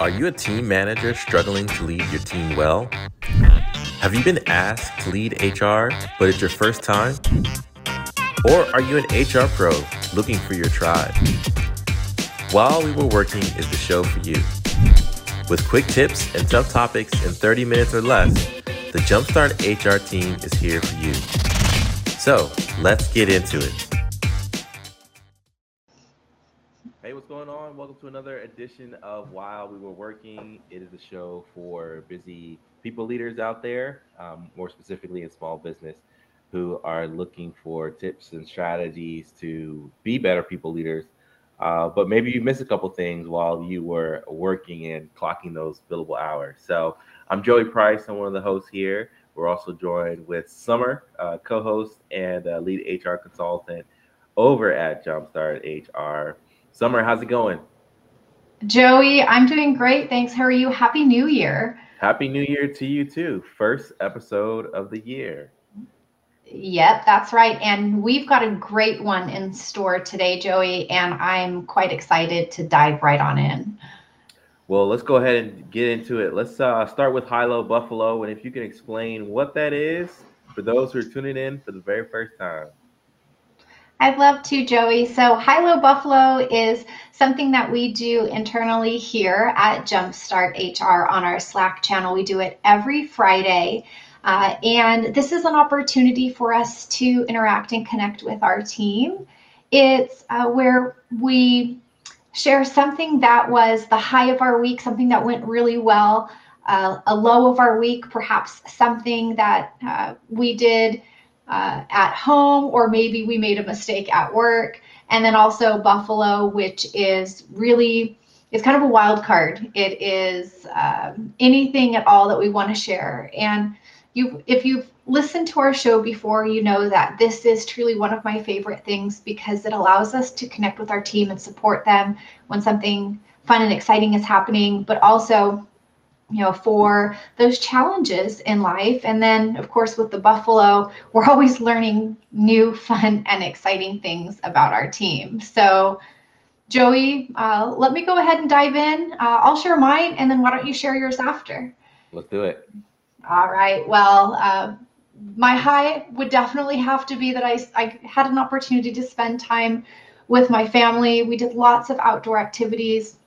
Are you a team manager struggling to lead your team well? Have you been asked to lead HR, but it's your first time? Or are you an HR pro looking for your tribe? While We Were Working is the show for you. With quick tips and tough topics in 30 minutes or less, the Jumpstart HR team is here for you. So let's get into it. On? Welcome to another edition of While We Were Working. It is a show for busy people leaders out there, um, more specifically in small business, who are looking for tips and strategies to be better people leaders. Uh, but maybe you missed a couple things while you were working and clocking those billable hours. So I'm Joey Price. I'm one of the hosts here. We're also joined with Sommer, uh, co-host and uh, lead HR consultant over at Jumpstart HR. Sommer, how's it going? Joey, I'm doing great. Thanks. How are you? Happy New Year. Happy New Year to you too. First episode of the year. Yep, that's right. And we've got a great one in store today, Joey, and I'm quite excited to dive right on in. Well, let's go ahead and get into it. Let's uh, start with High Low Buffalo. And if you can explain what that is for those who are tuning in for the very first time. I'd love to, Joey. So, High Low Buffalo is something that we do internally here at Jumpstart HR on our Slack channel. We do it every Friday. Uh, and this is an opportunity for us to interact and connect with our team. It's uh, where we share something that was the high of our week, something that went really well, uh, a low of our week, perhaps something that uh, we did uh, at home, or maybe we made a mistake at work. And then also Buffalo, which is really it's kind of a wild card. It is um, anything at all that we want to share. And you, if you've listened to our show before, you know that this is truly one of my favorite things because it allows us to connect with our team and support them when something fun and exciting is happening, but also you know, for those challenges in life. And then, of course, with the Buffalo, we're always learning new, fun, and exciting things about our team. So, Joey, uh, let me go ahead and dive in. Uh, I'll share mine, and then why don't you share yours after? Let's do it. All right. Well, uh, my high would definitely have to be that I, I had an opportunity to spend time with my family. We did lots of outdoor activities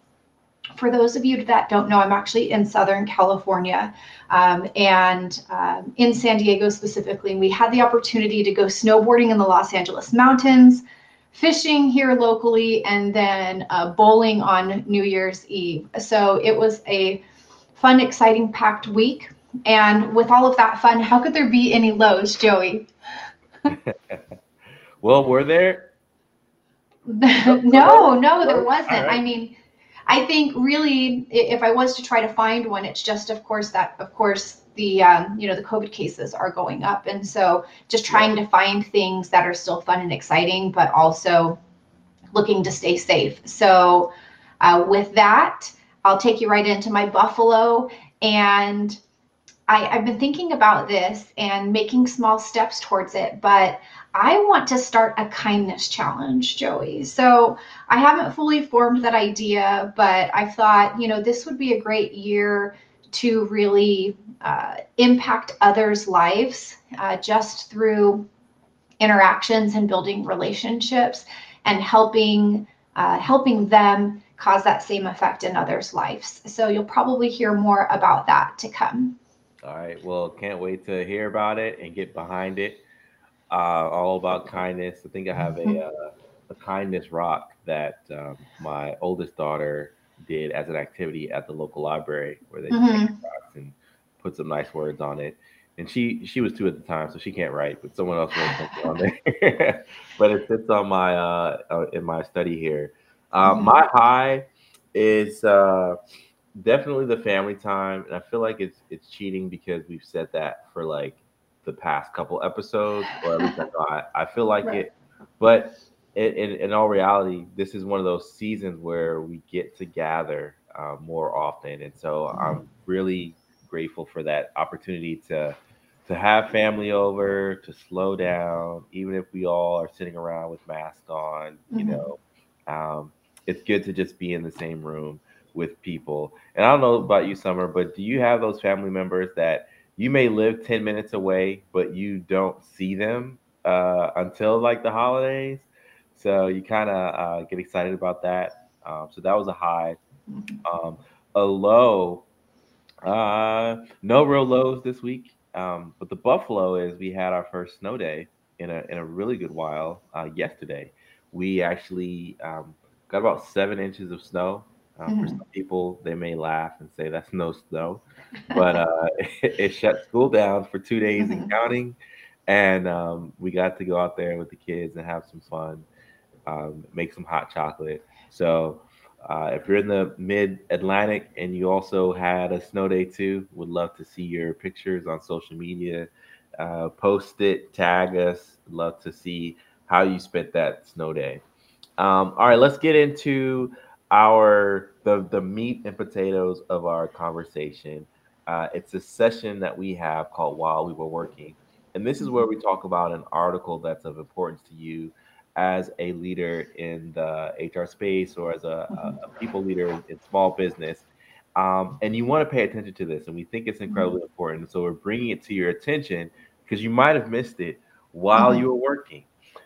for those of you that don't know, I'm actually in Southern California um, and um, in San Diego specifically. We had the opportunity to go snowboarding in the Los Angeles mountains, fishing here locally, and then uh, bowling on New Year's Eve. So it was a fun, exciting, packed week. And with all of that fun, how could there be any lows, Joey? well, were there? no, no, there wasn't. Right. I mean, I think really, if I was to try to find one, it's just, of course, that of course the um, you know the COVID cases are going up, and so just trying to find things that are still fun and exciting, but also looking to stay safe. So uh, with that, I'll take you right into my buffalo and. I, I've been thinking about this and making small steps towards it, but I want to start a kindness challenge, Joey. So I haven't fully formed that idea, but I thought, you know, this would be a great year to really uh, impact others' lives uh, just through interactions and building relationships and helping uh, helping them cause that same effect in others' lives. So you'll probably hear more about that to come. All right. Well, can't wait to hear about it and get behind it uh, all about kindness. I think I have a uh, a kindness rock that um, my oldest daughter did as an activity at the local library, where they mm-hmm. take rocks and put some nice words on it. And she she was two at the time, so she can't write, but someone else wrote something on there. but it sits on my uh, uh, in my study here. Um, mm-hmm. My high is uh, definitely the family time, and I feel like it's it's cheating because we've said that for like the past couple episodes, or at least I, I feel like right. it. But in, in, in, all reality, this is one of those seasons where we get to gather uh, more often, and so mm-hmm. I'm really grateful for that opportunity to to have family over, to slow down, even if we all are sitting around with masks on. Mm-hmm. You know, um, it's good to just be in the same room. With people. And I don't know about you, Sommer, but do you have those family members that you may live 10 minutes away, but you don't see them uh, until like the holidays? So you kind of uh, get excited about that. Um, so that was a high. Um, a low, uh, no real lows this week. Um, but the Buffalo is we had our first snow day in a in a really good while uh, yesterday. We actually um, got about seven inches of snow. Um, mm-hmm. For some people, they may laugh and say that's no snow, but uh, it, it, shut school down for two days mm-hmm. and counting, and um, we got to go out there with the kids and have some fun, um, make some hot chocolate. So uh, if you're in the mid Atlantic and you also had a snow day too, would love to see your pictures on social media. Uh, post it, tag us. Love to see how you spent that snow day. Um, all right, let's get into our the the meat and potatoes of our conversation. Uh, it's a session that we have called While We Were Working, and this is where we talk about an article that's of importance to you as a leader in the HR space or as a, mm-hmm. a people leader in small business. Um, and you want to pay attention to this, and we think it's incredibly mm-hmm. important. So we're bringing it to your attention because you might have missed it while mm-hmm. you were working.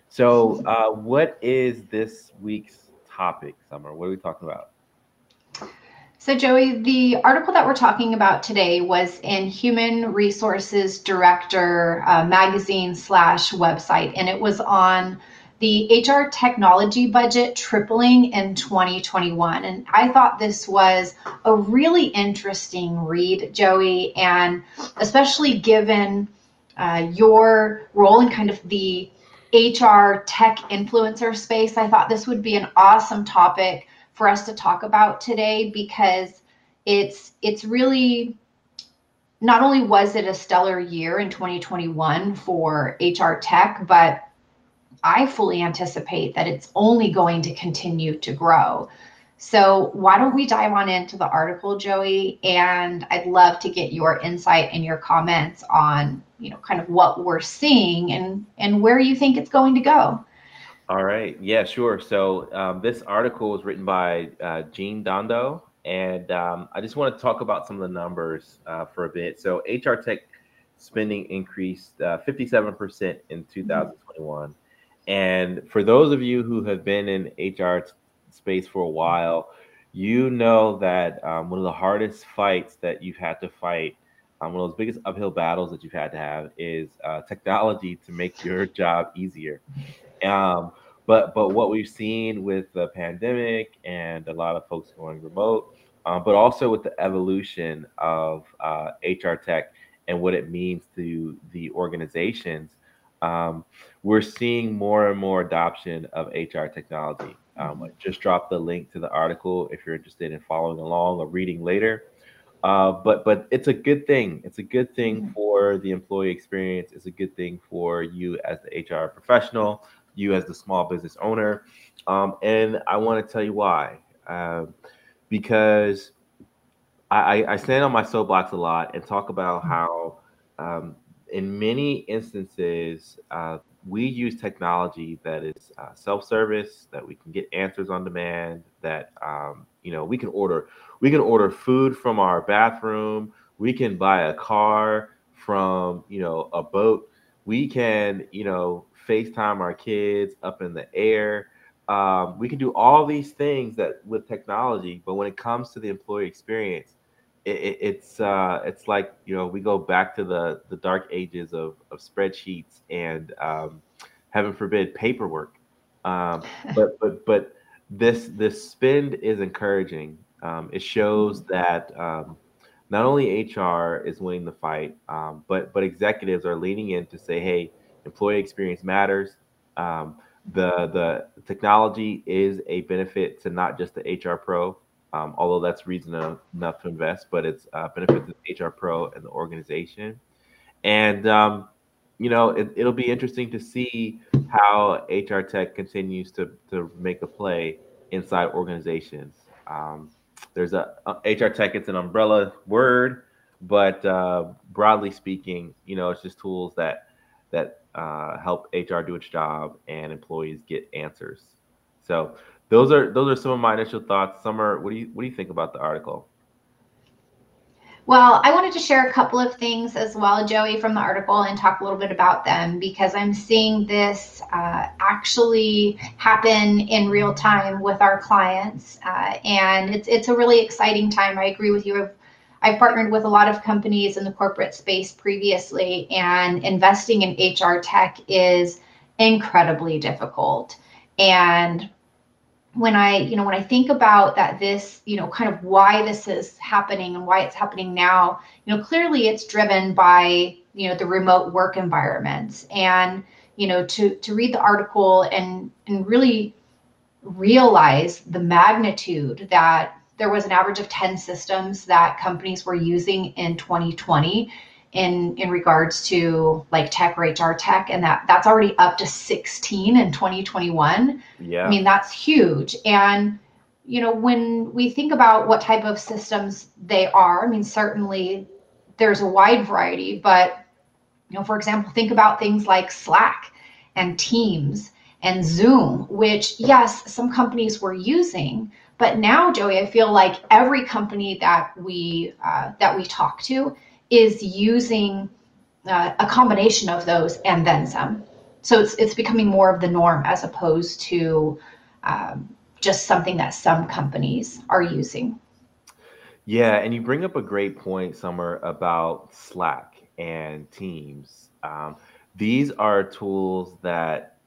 So, uh, what is this week's topic, Sommer? What are we talking about? So, Joey, the article that we're talking about today was in Human Resources Director uh, magazine slash website, and it was on the HR technology budget tripling in 2021. And I thought this was a really interesting read, Joey, and especially given uh, your role in kind of the HR tech influencer space, I thought this would be an awesome topic for us to talk about today because it's it's really not only was it a stellar year in 2021 for HR tech, but I fully anticipate that it's only going to continue to grow. So, why don't we dive on into the article, Joey? And I'd love to get your insight and your comments on, you know, kind of what we're seeing and and where you think it's going to go. All right. Yeah, sure. So, um, this article was written by uh, Jean Dando, and um, I just want to talk about some of the numbers uh, for a bit. So, HR tech spending increased uh, 57% in 2021. And for those of you who have been in HR space for a while, you know that um, one of the hardest fights that you've had to fight, um, one of those biggest uphill battles that you've had to have, is uh, technology to make your job easier. Um, but but what we've seen with the pandemic and a lot of folks going remote, um, but also with the evolution of uh, HR tech and what it means to the organizations um, we're seeing more and more adoption of HR technology. Um, I just dropped the link to the article if you're interested in following along or reading later. Uh, but but it's a good thing. It's a good thing mm-hmm. for the employee experience. It's a good thing for you as the HR professional, you as the small business owner. Um, and I want to tell you why. Uh, because I, I, stand on my soapbox a lot and talk about mm-hmm. how um, in many instances, uh, we use technology that is uh, self-service, that we can get answers on demand, that um, you know we can order we can order food from our bathroom, we can buy a car from you know a boat, we can you know FaceTime our kids up in the air. Um, we can do all these things that with technology, but when it comes to the employee experience, it, it's uh, it's like you know we go back to the the dark ages of of spreadsheets and um, heaven forbid paperwork. Um, but but but this this spend is encouraging. Um, it shows mm-hmm. that um, not only HR is winning the fight, um, but but executives are leaning in to say, hey, employee experience matters. Um, the the technology is a benefit to not just the HR pro, um, although that's reason enough to invest, but it's uh, benefit to HR Pro and the organization. And, um, you know, it, will be interesting to see how HR Tech continues to, to make a play inside organizations. Um, there's a, a, HR Tech, it's an umbrella word, but uh, broadly speaking, you know, it's just tools that that uh, help HR do its job and employees get answers. So those are those are some of my initial thoughts. Sommer, what do you what do you think about the article? Well, I wanted to share a couple of things as well, Joey, from the article and talk a little bit about them because I'm seeing this uh, actually happen in real time with our clients. Uh, and it's, it's a really exciting time. I agree with you. I've, I've partnered with a lot of companies in the corporate space previously, and investing in HR tech is incredibly difficult. And when I, you know, when I think about that, this, you know, kind of why this is happening and why it's happening now, you know, clearly it's driven by, you know, the remote work environments. And, you know, to to read the article and and really realize the magnitude that there was an average of 10 systems that companies were using in 2020 in in regards to like tech or HR tech, and that that's already up to 16 in 2021. Yeah, I mean that's huge. And you know when we think about what type of systems they are, I mean certainly there's a wide variety, but you know for example, think about things like Slack and Teams and Zoom, which yes, some companies were using, but now Joey, I feel like every company that we uh, that we talk to is using uh, a combination of those and then some. So it's it's becoming more of the norm as opposed to um, just something that some companies are using. Yeah, and you bring up a great point, Sommer, about Slack and Teams. Um, these are tools that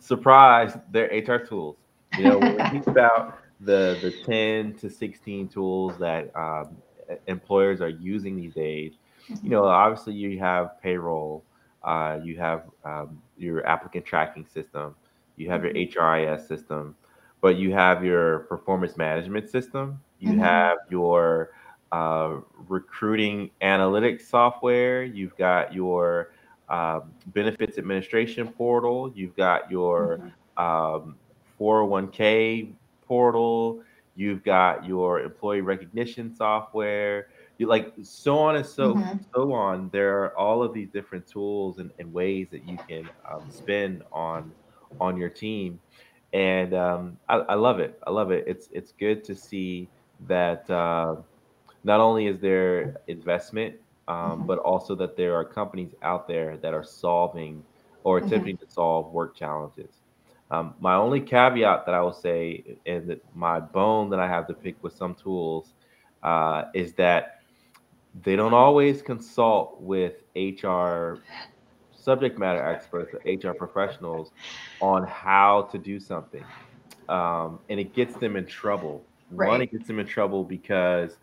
surprise they're HR tools. You know, when we think about the the 10 to 16 tools that um, employers are using these days. You know, obviously you have payroll, uh, you have um, your applicant tracking system, you have your HRIS mm-hmm. system, but you have your performance management system, you mm-hmm. have your uh, recruiting analytics software, you've got your uh, benefits administration portal, you've got your mm-hmm. um, 401k portal, You've got your employee recognition software. You like so on and so mm-hmm. so on. There are all of these different tools and, and ways that you can um, spend on on your team, and um, I, I, love it. I love it. It's it's good to see that uh, not only is there investment, um, mm-hmm. but also that there are companies out there that are solving or mm-hmm. attempting mm-hmm. to solve work challenges. Um, my only caveat that I will say, and my bone that I have to pick with some tools, uh, is that they don't always consult with HR subject matter experts or HR professionals on how to do something. Um, and it gets them in trouble. Right. One, it gets them in trouble because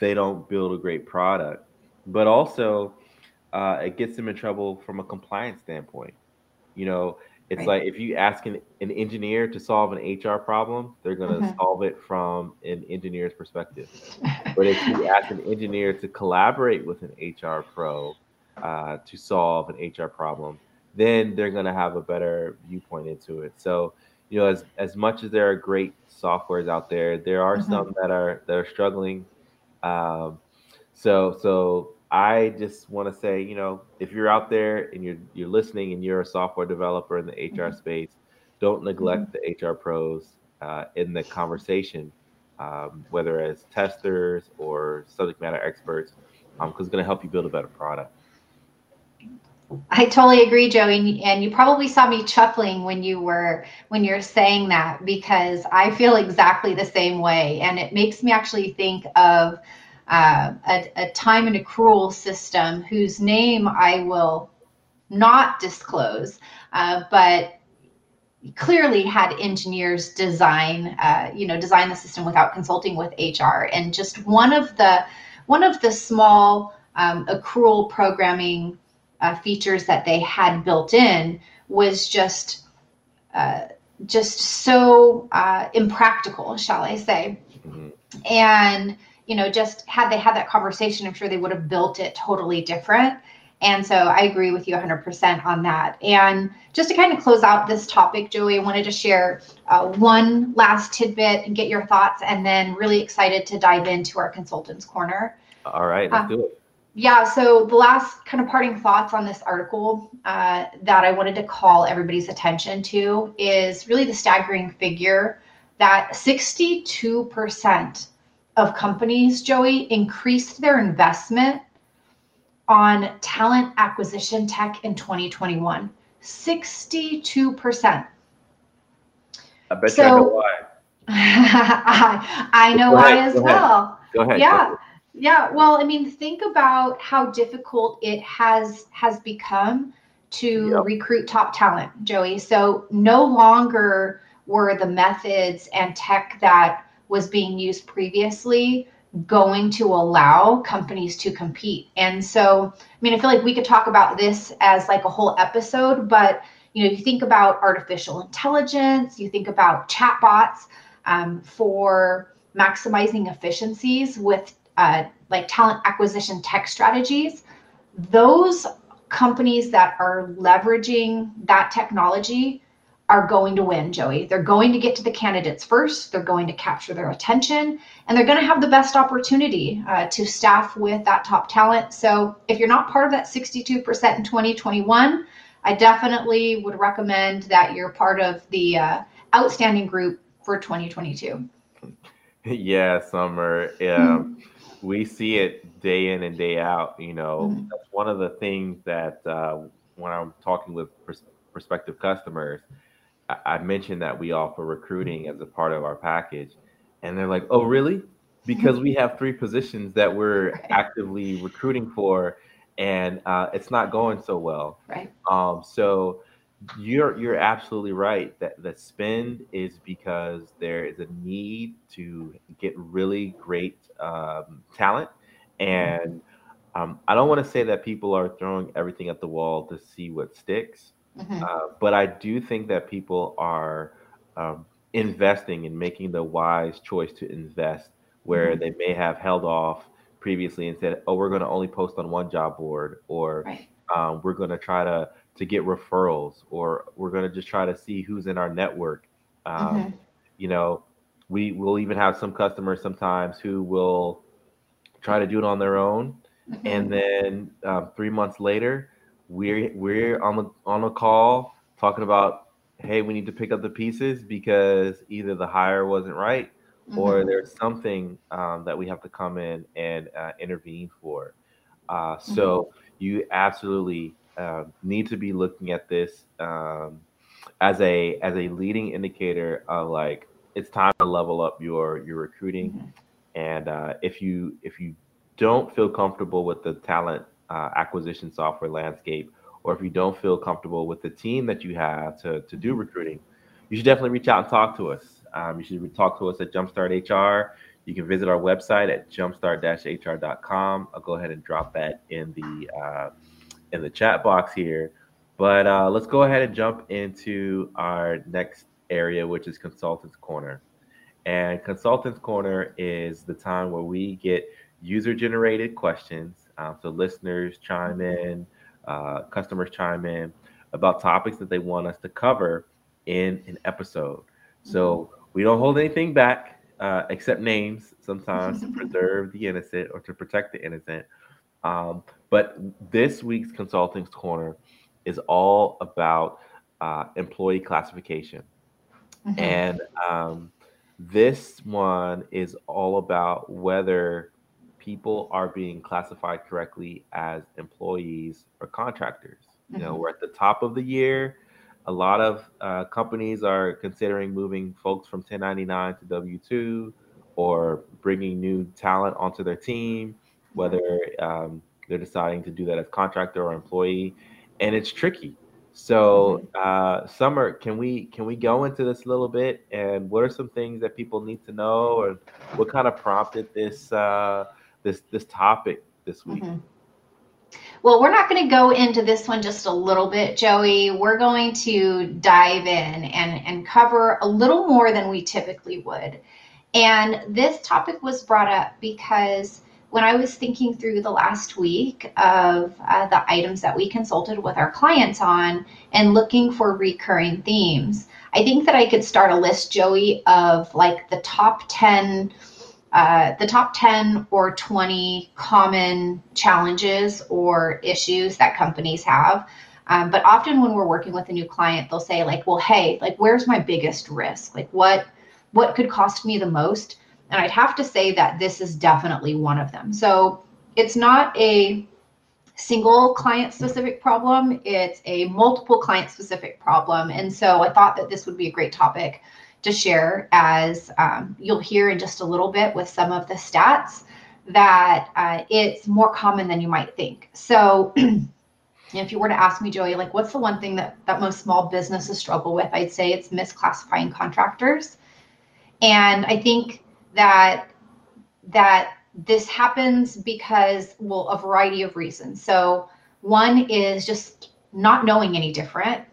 they don't build a great product, but also uh, it gets them in trouble from a compliance standpoint. You know, it's right. like if you ask an, an engineer to solve an HR problem, they're going to mm-hmm. solve it from an engineer's perspective. but if you ask an engineer to collaborate with an HR pro uh, to solve an HR problem, then they're going to have a better viewpoint into it. So, you know, as as much as there are great softwares out there, there are mm-hmm. some that are that are struggling. Um, so so I just want to say, you know, if you're out there and you're you're listening and you're a software developer in the HR mm-hmm. space, don't neglect mm-hmm. the HR pros uh, in the conversation, um, whether as testers or subject matter experts, because um, it's going to help you build a better product. I totally agree, Joey, and you probably saw me chuckling when you were when you're saying that because I feel exactly the same way, and it makes me actually think of uh, a, a, time and accrual system whose name I will not disclose, uh, but clearly had engineers design, uh, you know, design the system without consulting with HR. And just one of the one of the small um, accrual programming uh, features that they had built in was just uh, just so uh, impractical, shall I say? Mm-hmm. And you know, just had they had that conversation, I'm sure they would have built it totally different. And so I agree with you 100% on that. And just to kind of close out this topic, Joey, I wanted to share uh, one last tidbit and get your thoughts, and then really excited to dive into our consultants corner. All right, let's uh, do it. Yeah, so the last kind of parting thoughts on this article uh, that I wanted to call everybody's attention to is really the staggering figure that 62% of companies, Joey, increased their investment on talent acquisition tech in 2021. 62%. I bet so, you know why. I, I know why as go well. Ahead. Go ahead. Yeah. Yeah, well, I mean, think about how difficult it has has become to yep. recruit top talent, Joey. So no longer were the methods and tech that was being used previously going to allow companies to compete. And so, I mean, I feel like we could talk about this as like a whole episode, but you know, you think about artificial intelligence, you think about chatbots um, for maximizing efficiencies with uh, like talent acquisition tech strategies, those companies that are leveraging that technology are going to win, Joey. They're going to get to the candidates first. They're going to capture their attention, and they're going to have the best opportunity uh, to staff with that top talent. So, if you're not part of that 62% in 2021, I definitely would recommend that you're part of the uh, outstanding group for 2022. Yeah, Sommer. Yeah. Mm-hmm we see it day in and day out. You know, mm-hmm. that's one of the things that uh, when I'm talking with pers- prospective customers, I-, mentioned that we offer recruiting as a part of our package, and they're like, "Oh, really?" Because we have three positions that we're right. actively recruiting for, and uh, it's not going so well. Right. Um, so you're you're absolutely right that the spend is because there is a need to get really great um, talent, and um, I don't want to say that people are throwing everything at the wall to see what sticks, mm-hmm. uh, but I do think that people are um, investing in making the wise choice to invest where mm-hmm. they may have held off previously and said, "Oh, we're going to only post on one job board," or right. um, "We're going to try to to get referrals, or we're going to just try to see who's in our network. Um, mm-hmm. You know, we will even have some customers sometimes who will try to do it on their own, mm-hmm. and then um, three months later, we're we're on the on a call talking about, hey, we need to pick up the pieces because either the hire wasn't right, mm-hmm. or there's something um, that we have to come in and uh, intervene for. Uh, so mm-hmm. you absolutely uh, need to be looking at this um, as a as a leading indicator of like it's time to level up your your recruiting. Mm-hmm. And uh, if you if you don't feel comfortable with the talent uh, acquisition software landscape, or if you don't feel comfortable with the team that you have to to do mm-hmm. recruiting, you should definitely reach out and talk to us. Um, you should talk to us at Jumpstart HR. You can visit our website at jumpstart-hr.com. I'll go ahead and drop that in the uh, in the chat box here. But uh, let's go ahead and jump into our next area, which is Consultants Corner. And Consultants Corner is the time where we get user generated questions. Um, so listeners chime in, uh, customers chime in about topics that they want us to cover in an episode. So mm-hmm. we don't hold anything back uh, except names sometimes to preserve the innocent or to protect the innocent. Um, but this week's Consultants Corner is all about uh, employee classification. Mm-hmm. And um, this one is all about whether people are being classified correctly as employees or contractors. Mm-hmm. You know, mm-hmm. we're at the top of the year. A lot of uh, companies are considering moving folks from 1099 to W 2 or bringing new talent onto their team, whether um, they're deciding to do that as contractor or employee, and it's tricky. So, mm-hmm. uh, Summer, can we can we go into this a little bit? And what are some things that people need to know, or what kind of prompted this uh, this this topic this week? Mm-hmm. Well, we're not going to go into this one just a little bit, Joey. We're going to dive in and, and cover a little more than we typically would. And this topic was brought up because when I was thinking through the last week of uh, the items that we consulted with our clients on and looking for recurring themes, I think that I could start a list, Joey, of like the top 10 uh, the top 10 or 20 common challenges or issues that companies have. Um, but often when we're working with a new client, they'll say like, well, hey, like, where's my biggest risk? Like what, what could cost me the most? And I'd have to say that this is definitely one of them. So it's not a single client specific problem, it's a multiple client specific problem. And so I thought that this would be a great topic to share as um, you'll hear in just a little bit with some of the stats that uh, it's more common than you might think. So if you were to ask me, Joey, like what's the one thing that, that most small businesses struggle with? I'd say it's misclassifying contractors. And I think that that this happens because well a variety of reasons so one is just not knowing any different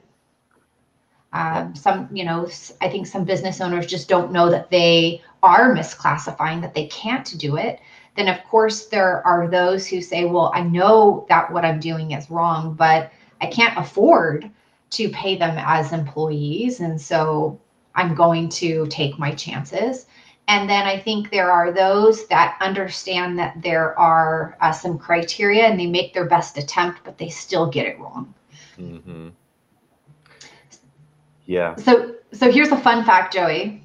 um, some you know i think some business owners just don't know that they are misclassifying that they can't do it then of course there are those who say well i know that what i'm doing is wrong but i can't afford to pay them as employees and so i'm going to take my chances and then I think there are those that understand that there are uh, some criteria and they make their best attempt, but they still get it wrong. Mm-hmm. Yeah. So, so here's a fun fact, Joey.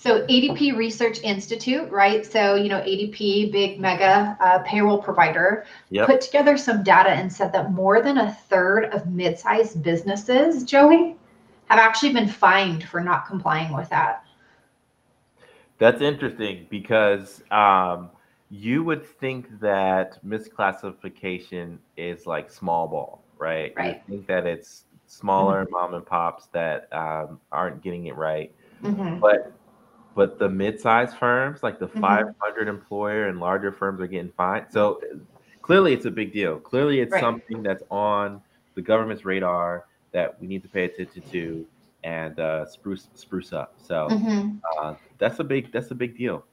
So ADP Research Institute, right? So you know ADP, big mega uh, payroll provider, yep. put together some data and said that more than a third of mid-sized businesses, Joey, have actually been fined for not complying with that. That's interesting because um, you would think that misclassification is like small ball, right? Right. You think that it's smaller mm-hmm. mom and pops that um, aren't getting it right, mm-hmm. but but the mid-sized firms, like the mm-hmm. 500 employer and larger firms, are getting fined. So clearly, it's a big deal. Clearly, it's right. something that's on the government's radar that we need to pay attention to and uh, spruce spruce up. So mm-hmm. uh, that's a big that's a big deal.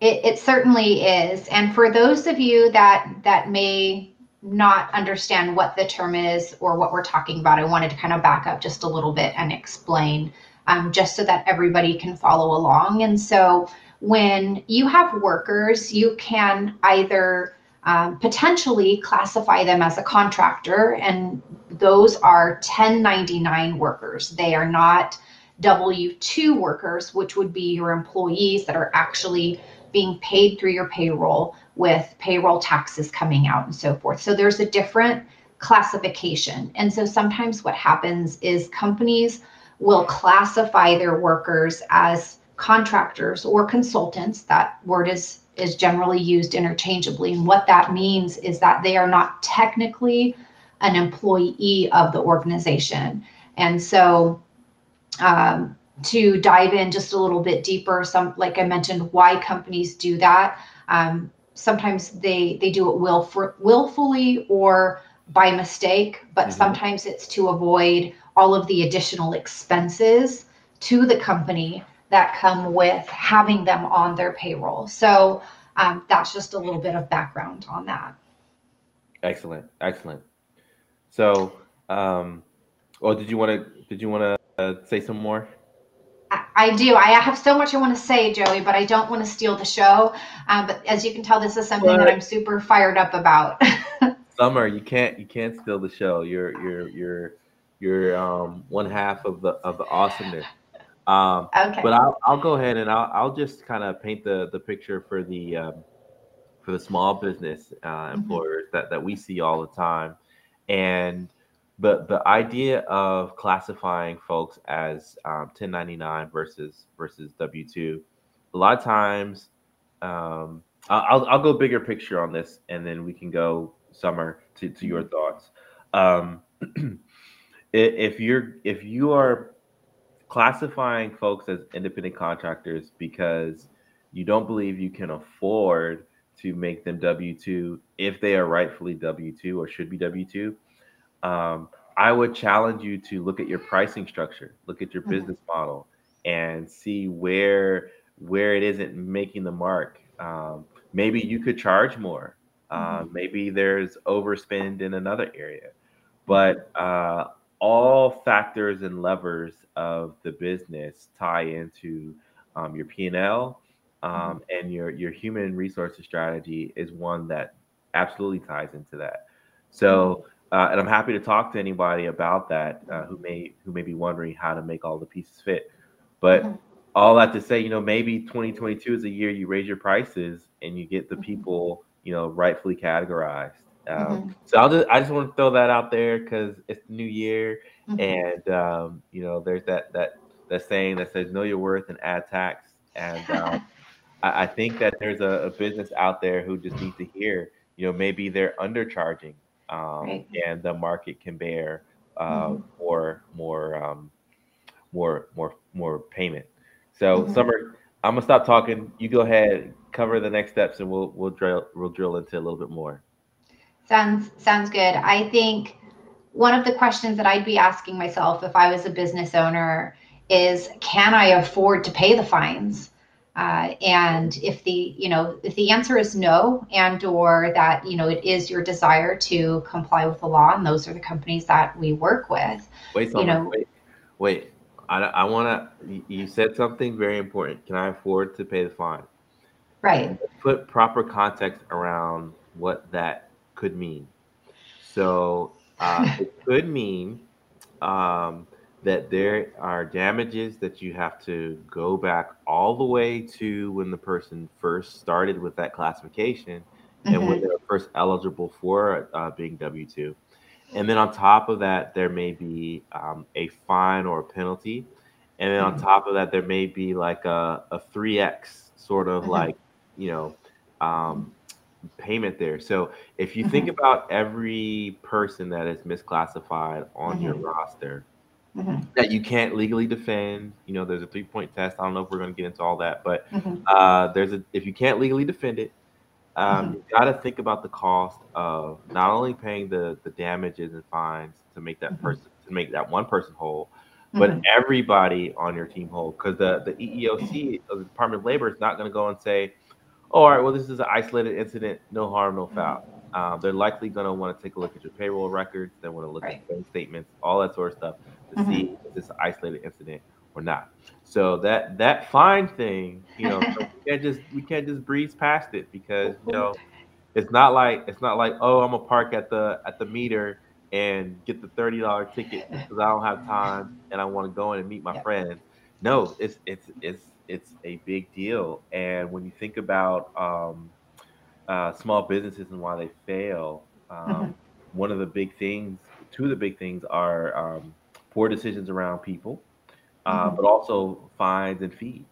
It, it certainly is. And for those of you that that may not understand what the term is or what we're talking about, I wanted to kind of back up just a little bit and explain, um, just so that everybody can follow along. And so when you have workers, you can either um, potentially classify them as a contractor, and those are 1099 workers. They are not W 2 workers, which would be your employees that are actually being paid through your payroll with payroll taxes coming out and so forth. So there's a different classification. And so sometimes what happens is companies will classify their workers as contractors or consultants. That word is is generally used interchangeably. And what that means is that they are not technically an employee of the organization. And so um, to dive in just a little bit deeper, some like I mentioned, why companies do that. Um, sometimes they they do it will for, willfully or by mistake, but mm-hmm. sometimes it's to avoid all of the additional expenses to the company that come with having them on their payroll. So um, that's just a little bit of background on that. Excellent, excellent. So, um, well, did you want to did you want to uh, say some more? I, do. I have so much I want to say, Joey, but I don't want to steal the show. Um, but as you can tell, this is something that I'm super fired up about. Sommer, you can't you can't steal the show. You're you're you're you're um, one half of the of the awesomeness. Um, okay. But I'll, I'll go ahead and I'll, I'll just kind of paint the, the picture for the um, for the small business uh, mm-hmm. employers mm-hmm. that, that we see all the time, and but the idea of classifying folks as um, 1099 versus versus W two, a lot of times, um, I'll I'll go bigger picture on this, and then we can go summer to, to your mm-hmm. thoughts. Um, if you're if you are classifying folks as independent contractors because you don't believe you can afford to make them W 2 if they are rightfully W 2 or should be W 2. Um, I would challenge you to look at your pricing structure, look at your mm-hmm. business model, and see where where it isn't making the mark. Um, maybe you could charge more. Uh, mm-hmm. Maybe there's overspend in another area, but uh, all factors and levers of the business tie into um, your P&L um, mm-hmm. and your your human resources strategy is one that absolutely ties into that. So, mm-hmm. Uh, and I'm happy to talk to anybody about that uh, who may who may be wondering how to make all the pieces fit. But mm-hmm. all that to say, you know, maybe 2022 is a year you raise your prices and you get the mm-hmm. people, you know, rightfully categorized. Um, mm-hmm. So I'll just I just want to throw that out there because it's the new year, mm-hmm. and um, you know, there's that that that saying that says know your worth and add tax, and um, I, I, think that there's a, a, business out there who just needs to hear, you know, maybe they're undercharging, um, right. and the market can bear uh, mm-hmm. more more um, more more more payment. So mm-hmm. Sommer, I'm gonna stop talking. You go ahead, cover the next steps, and we'll we'll drill we'll drill into a little bit more. Sounds sounds good. I think one of the questions that I'd be asking myself if I was a business owner is, can I afford to pay the fines? Uh, and if the you know if the answer is no and or that you know it is your desire to comply with the law and those are the companies that we work with wait you know. wait wait. I, I want to you said something very important. Can i afford to pay the fine? Right. Put proper context around what that could mean. So uh, it could mean um, that there are damages that you have to go back all the way to when the person first started with that classification mm-hmm. and when mm-hmm. they were first eligible for uh, being W 2. And then on top of that, there may be um, a fine or a penalty. And then mm-hmm. on top of that, there may be like a, a 3X sort of mm-hmm. like, you know, um, payment there. So if you mm-hmm. think about every person that is misclassified on mm-hmm. your roster mm-hmm. that you can't legally defend, you know, there's a three point test. I don't know if we're going to get into all that, but mm-hmm. uh, there's a if you can't legally defend it, um, mm-hmm. you got to think about the cost of not only paying the the damages and fines to make that mm-hmm. person to make that one person whole, but everybody on your team whole. Because the the EEOC, the Department of Labor, is not going to go and say oh, all right, well, this is an isolated incident, no harm, no foul. Um, they're likely going to want to take a look at your payroll records. They want to look right. at bank statements, all that sort of stuff to mm-hmm. see if it's an isolated incident or not. So that that fine thing, you know, so we can't just we can't just breeze past it because you know it's not like it's not like oh I'm gonna park at the at the meter and get the thirty dollar ticket because I don't have time and I want to go in and meet my friends. No, it's it's it's it's a big deal. And when you think about um, uh, small businesses and why they fail, um, mm-hmm. one of the big things, two of the big things are um, poor decisions around people, uh, mm-hmm. but also fines and fees.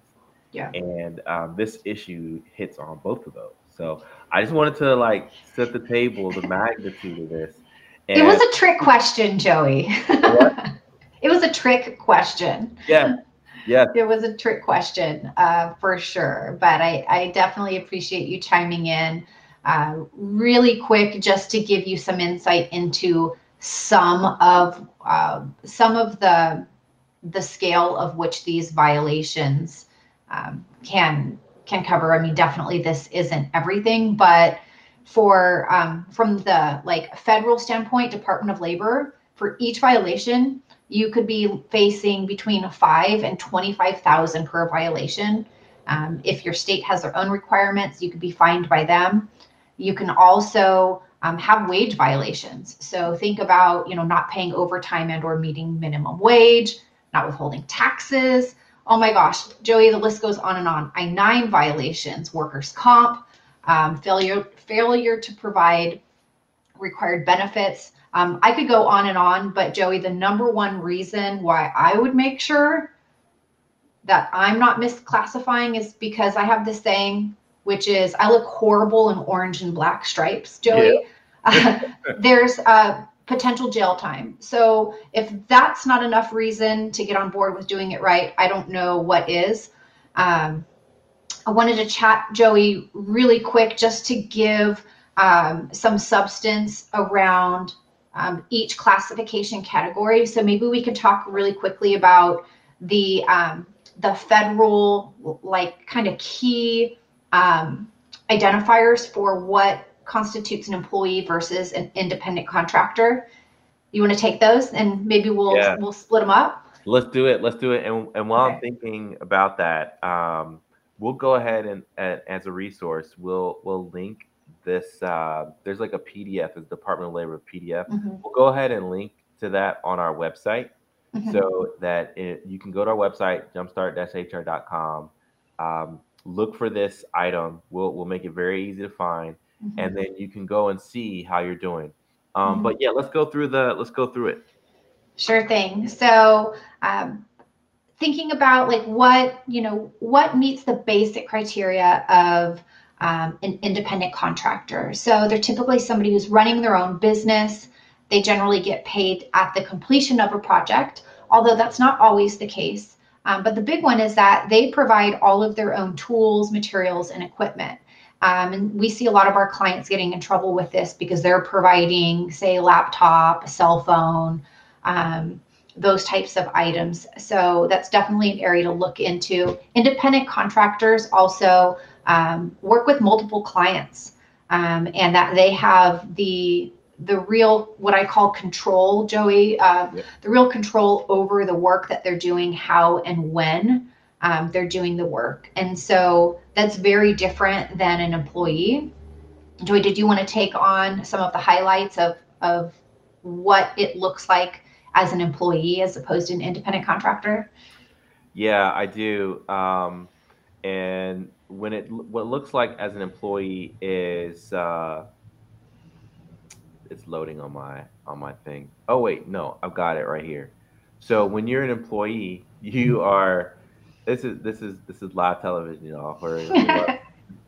Yeah. And um, this issue hits on both of those. So I just wanted to like set the table, the magnitude of this. And it was a trick question, Joey. it was a trick question. Yeah. Yeah. It was a trick question uh, for sure. But I, I definitely appreciate you chiming in uh, really quick just to give you some insight into some of uh, some of the the scale of which these violations um, can can cover. I mean, definitely this isn't everything, but for um, from the like federal standpoint, Department of Labor, for each violation, you could be facing between five and 25,000 per violation. Um, if your state has their own requirements, you could be fined by them. You can also um, have wage violations. So think about, you know, not paying overtime and or meeting minimum wage, not withholding taxes. Oh my gosh, Joey, the list goes on and on. I-9 violations, workers' comp, um, failure failure to provide required benefits, um, I could go on and on, but Joey, the number one reason why I would make sure that I'm not misclassifying is because I have this saying, which is I look horrible in orange and black stripes, Joey. Yeah. there's a potential jail time. So if that's not enough reason to get on board with doing it right, I don't know what is. Um, I wanted to chat, Joey, really quick just to give um, some substance around um, each classification category. So maybe we could talk really quickly about the um, the federal like kind of key um, identifiers for what constitutes an employee versus an independent contractor. You want to take those and maybe we'll yeah. we'll split them up. Let's do it. Let's do it. And and while okay. I'm thinking about that, um, we'll go ahead and, and as a resource, we'll we'll link this. Uh, there's like a PDF, it's Department of Labor PDF. Mm-hmm. We'll go ahead and link to that on our website mm-hmm. so that it, you can go to our website, jumpstart-hr.com. Um, look for this item. We'll we'll make it very easy to find, mm-hmm. and then you can go and see how you're doing. Um, mm-hmm. But yeah, let's go through the let's go through it. Sure thing. So. Um, thinking about like what you know what meets the basic criteria of um, an independent contractor so they're typically somebody who's running their own business they generally get paid at the completion of a project although that's not always the case um, but the big one is that they provide all of their own tools materials and equipment um, and we see a lot of our clients getting in trouble with this because they're providing say laptop cell phone um, those types of items. So that's definitely an area to look into. Independent contractors also um, work with multiple clients um, and that they have the the real what I call control, Joey, uh, yep. the real control over the work that they're doing, how and when um, they're doing the work. And so that's very different than an employee. Joey, did you want to take on some of the highlights of, of what it looks like as an employee as opposed to an independent contractor? Yeah, I do. Um, and when it what looks like as an employee is uh, it's loading on my on my thing. Oh wait, no, I've got it right here. So when you're an employee, you are this is this is this is live television, y'all.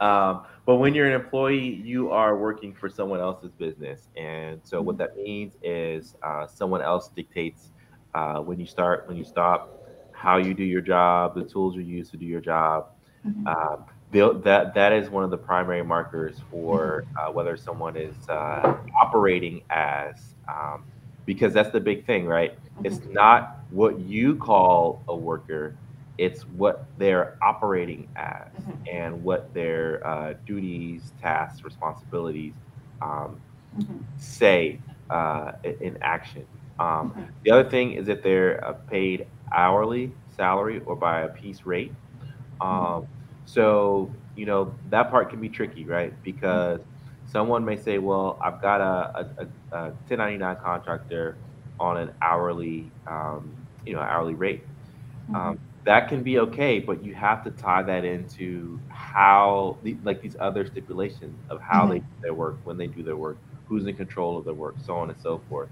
Um, but when you're an employee, you are working for someone else's business. And so what that means is uh, someone else dictates uh, when you start, when you stop, how you do your job, the tools you use to do your job. Mm-hmm. Um, that that is one of the primary markers for mm-hmm. uh, whether someone is uh, operating as um, because that's the big thing, right? Mm-hmm. It's not what you call a worker it's what they're operating as mm-hmm. and what their uh, duties, tasks, responsibilities um, mm-hmm. say uh, in action. Um, mm-hmm. The other thing is that they're uh, paid hourly salary or by a piece rate. Mm-hmm. Um, so, you know, that part can be tricky, right? Because someone may say, well, I've got a, a, a 1099 contractor on an hourly, um, you know, hourly rate. Mm-hmm. Um, that can be okay, but you have to tie that into how, like these other stipulations of how mm-hmm. they do their work, when they do their work, who's in control of their work, so on and so forth.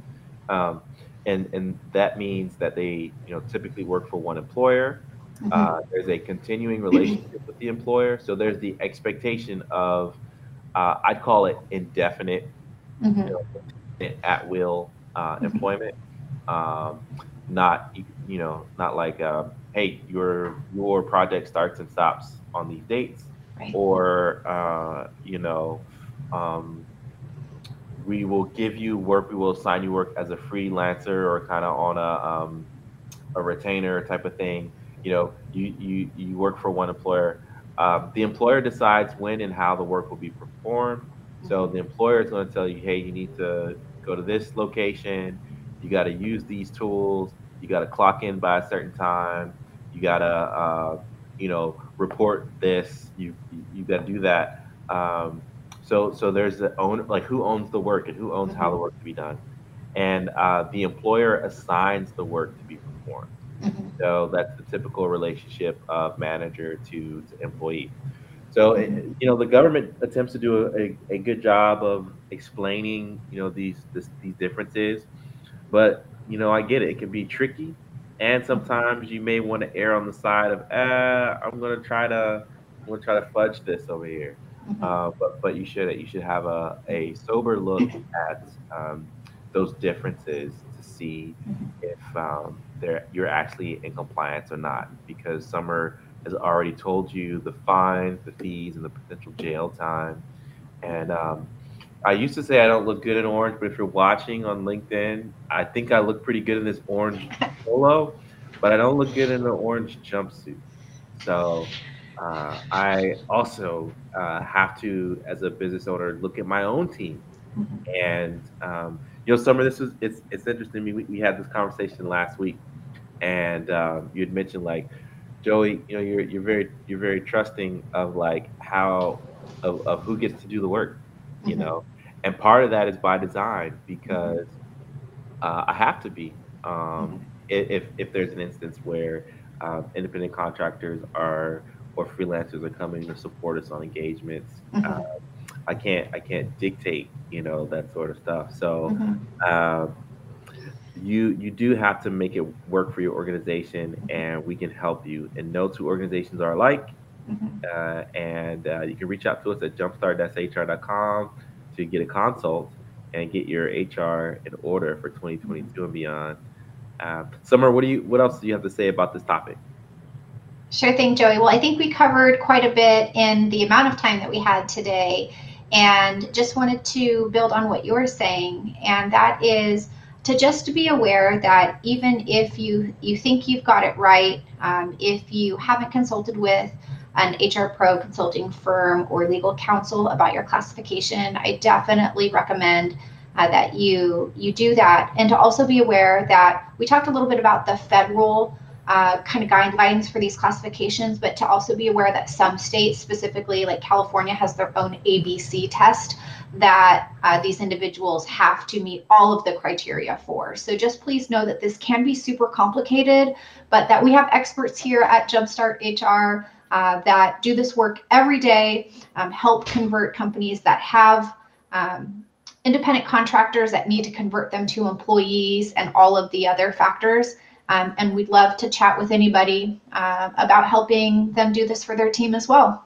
Um, and and that means that they, you know, typically work for one employer. Mm-hmm. Uh, there's a continuing relationship with the employer, so there's the expectation of, uh, I'd call it indefinite, mm-hmm. you know, at will uh, mm-hmm. employment, um, not you know, not like. Uh, hey, your your project starts and stops on these dates, right. or uh, you know, um, we will give you work. We will assign you work as a freelancer or kind of on a um, a retainer type of thing. You know, you you you work for one employer. Uh, the employer decides when and how the work will be performed. So mm-hmm. the employer is going to tell you, hey, you need to go to this location. You got to use these tools. You got to clock in by a certain time you gotta uh, you know report this you you gotta do that um, so so there's the owner like who owns the work and who owns mm-hmm. how the mm-hmm. work to be done and uh, the employer assigns the work to be performed mm-hmm. so that's the typical relationship of manager to, to employee so mm-hmm. you know the government attempts to do a, a, good job of explaining you know these this, these differences but you know i get it it can be tricky and sometimes you may want to err on the side of, uh, I'm gonna try to, I'm gonna try to fudge this over here. Mm-hmm. Uh, but but you should you should have a, a sober look at um, those differences to see mm-hmm. if um, they're you're actually in compliance or not. Because Sommer has already told you the fines, the fees, and the potential jail time. And um, I used to say I don't look good in orange, but if you're watching on LinkedIn, I think I look pretty good in this orange polo, but I don't look good in the orange jumpsuit. So uh, I also uh, have to, as a business owner, look at my own team. Mm-hmm. And um, you know, Sommer, this is it's it's interesting. We we had this conversation last week, and um, you had mentioned like Joey, you know, you're you're very you're very trusting of like how of, of who gets to do the work, you mm-hmm. know, and part of that is by design because uh, I have to be. Um, mm-hmm. if if there's an instance where um, independent contractors are or freelancers are coming to support us on engagements, mm-hmm. uh, I can't I can't dictate you know that sort of stuff. So. Mm-hmm. Uh, you you do have to make it work for your organization, and we can help you. And no two organizations are alike. Mm-hmm. Uh, and uh, you can reach out to us at jumpstart.hr.com to get a consult and get your HR in order for 2022 mm-hmm. and beyond. Uh, Sommer, what do you what else do you have to say about this topic? Sure thing, Joey. Well, I think we covered quite a bit in the amount of time that we had today, and just wanted to build on what you were saying, and that is to just be aware that even if you you think you've got it right, um, if you haven't consulted with an HR pro consulting firm or legal counsel about your classification, I definitely recommend uh, that you you do that, and to also be aware that we talked a little bit about the federal uh, kind of guidelines for these classifications, but to also be aware that some states, specifically like California, has their own ABC test that uh, these individuals have to meet all of the criteria for. So just please know that this can be super complicated, but that we have experts here at Jumpstart HR uh, that do this work every day, um, help convert companies that have um, independent contractors that need to convert them to employees and all of the other factors. Um, and we'd love to chat with anybody uh, about helping them do this for their team as well.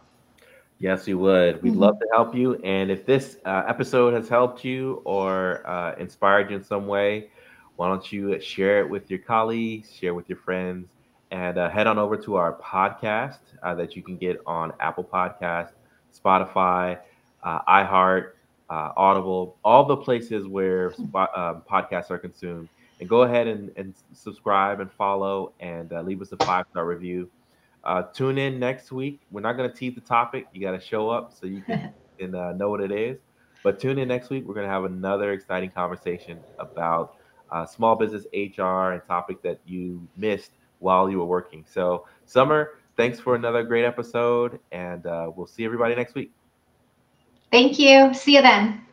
Yes, we would. We'd mm-hmm. love to help you. And if this uh, episode has helped you or uh, inspired you in some way, why don't you share it with your colleagues, share with your friends, and uh, head on over to our podcast uh, that you can get on Apple Podcast, Spotify, uh, iHeart, uh, Audible, all the places where spot, um, podcasts are consumed. And go ahead and, and subscribe and follow and leave us a five star review. Uh, tune in next week. We're not going to tease the topic. You got to show up so you can, uh, know what it is. But tune in next week. We're going to have another exciting conversation about uh, small business HR and topic that you missed while you were working. So, Sommer, thanks for another great episode, and uh, we'll see everybody next week. Thank you. See you then.